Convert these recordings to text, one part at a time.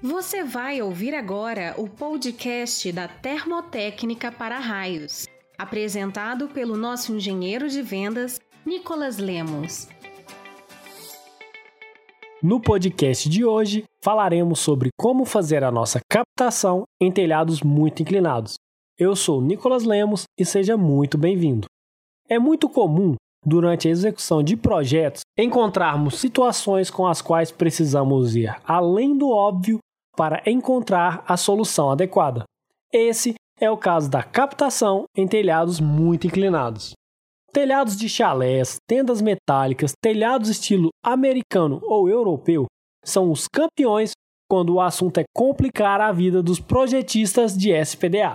Você vai ouvir agora o podcast da Termotécnica para Raios, apresentado pelo nosso engenheiro de vendas, Nicolas Lemos. No podcast de hoje, falaremos sobre como fazer a nossa captação em telhados muito inclinados. Eu sou Nicolas Lemos e seja muito bem-vindo. É muito comum, durante a execução de projetos, encontrarmos situações com as quais precisamos ir além do óbvio para encontrar a solução adequada. Esse é o caso da captação em telhados muito inclinados. Telhados de chalés, tendas metálicas, telhados estilo americano ou europeu são os campeões quando o assunto é complicar a vida dos projetistas de SPDA.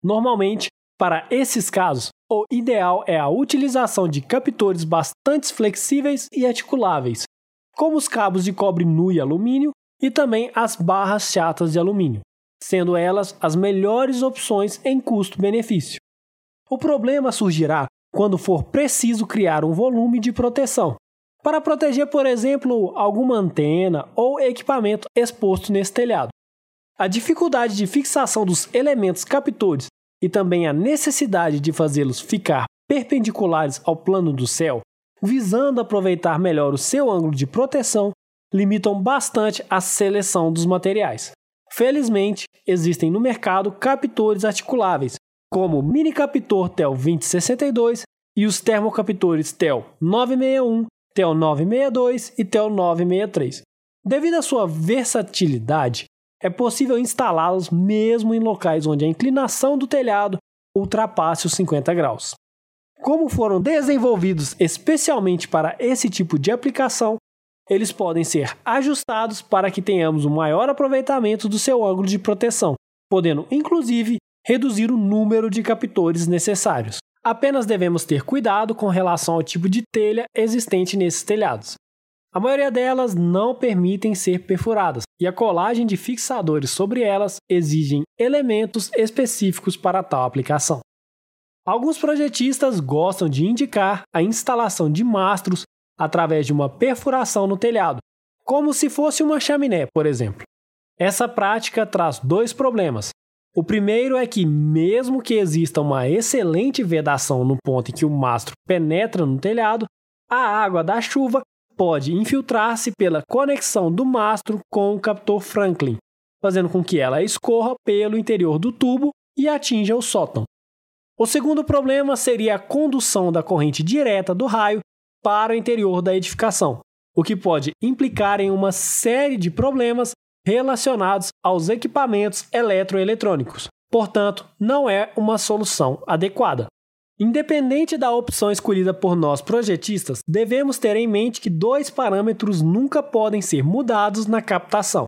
Normalmente, para esses casos, o ideal é a utilização de captores bastante flexíveis e articuláveis, como os cabos de cobre nu e alumínio e também as barras chatas de alumínio, sendo elas as melhores opções em custo-benefício. O problema surgirá quando for preciso criar um volume de proteção, para proteger, por exemplo, alguma antena ou equipamento exposto nesse telhado. A dificuldade de fixação dos elementos captores e também a necessidade de fazê-los ficar perpendiculares ao plano do céu, visando aproveitar melhor o seu ângulo de proteção, limitam bastante a seleção dos materiais. Felizmente, existem no mercado captores articuláveis, como o mini captor TEL 2062 e os termocaptores TEL 961, TEL 962 e TEL 963. Devido à sua versatilidade, é possível instalá-los mesmo em locais onde a inclinação do telhado ultrapasse os 50 graus. Como foram desenvolvidos especialmente para esse tipo de aplicação, eles podem ser ajustados para que tenhamos um maior aproveitamento do seu ângulo de proteção, podendo inclusive reduzir o número de captores necessários. Apenas devemos ter cuidado com relação ao tipo de telha existente nesses telhados. A maioria delas não permitem ser perfuradas, e a colagem de fixadores sobre elas exigem elementos específicos para tal aplicação. Alguns projetistas gostam de indicar a instalação de mastros através de uma perfuração no telhado, como se fosse uma chaminé, por exemplo. Essa prática traz dois problemas. O primeiro é que, mesmo que exista uma excelente vedação no ponto em que o mastro penetra no telhado, a água da chuva pode infiltrar-se pela conexão do mastro com o captor Franklin, fazendo com que ela escorra pelo interior do tubo e atinja o sótão. O segundo problema seria a condução da corrente direta do raio para o interior da edificação, o que pode implicar em uma série de problemas relacionados aos equipamentos eletroeletrônicos. Portanto, não é uma solução adequada. Independente da opção escolhida por nós projetistas, devemos ter em mente que dois parâmetros nunca podem ser mudados na captação.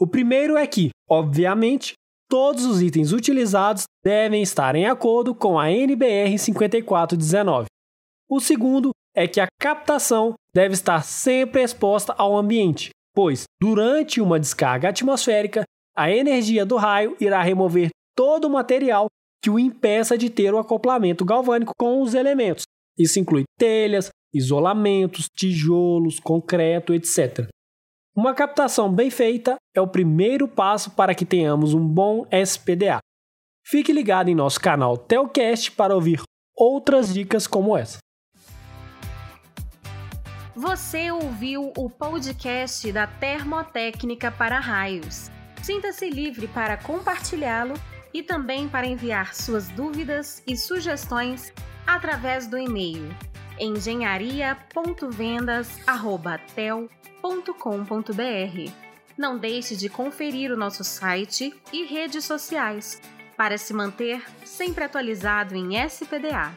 O primeiro é que, obviamente, todos os itens utilizados devem estar em acordo com a NBR 5419. O segundo é que a captação deve estar sempre exposta ao ambiente, pois, durante uma descarga atmosférica, a energia do raio irá remover todo o material que o impeça de ter o acoplamento galvânico com os elementos. Isso inclui telhas, isolamentos, tijolos, concreto, etc. Uma captação bem feita é o primeiro passo para que tenhamos um bom SPDA. Fique ligado em nosso canal Telcast para ouvir outras dicas como essa. Você ouviu o podcast da Termotécnica para Raios. Sinta-se livre para compartilhá-lo e também para enviar suas dúvidas e sugestões através do e-mail engenharia.vendas@tel.com.br. Não deixe de conferir o nosso site e redes sociais para se manter sempre atualizado em SPDA.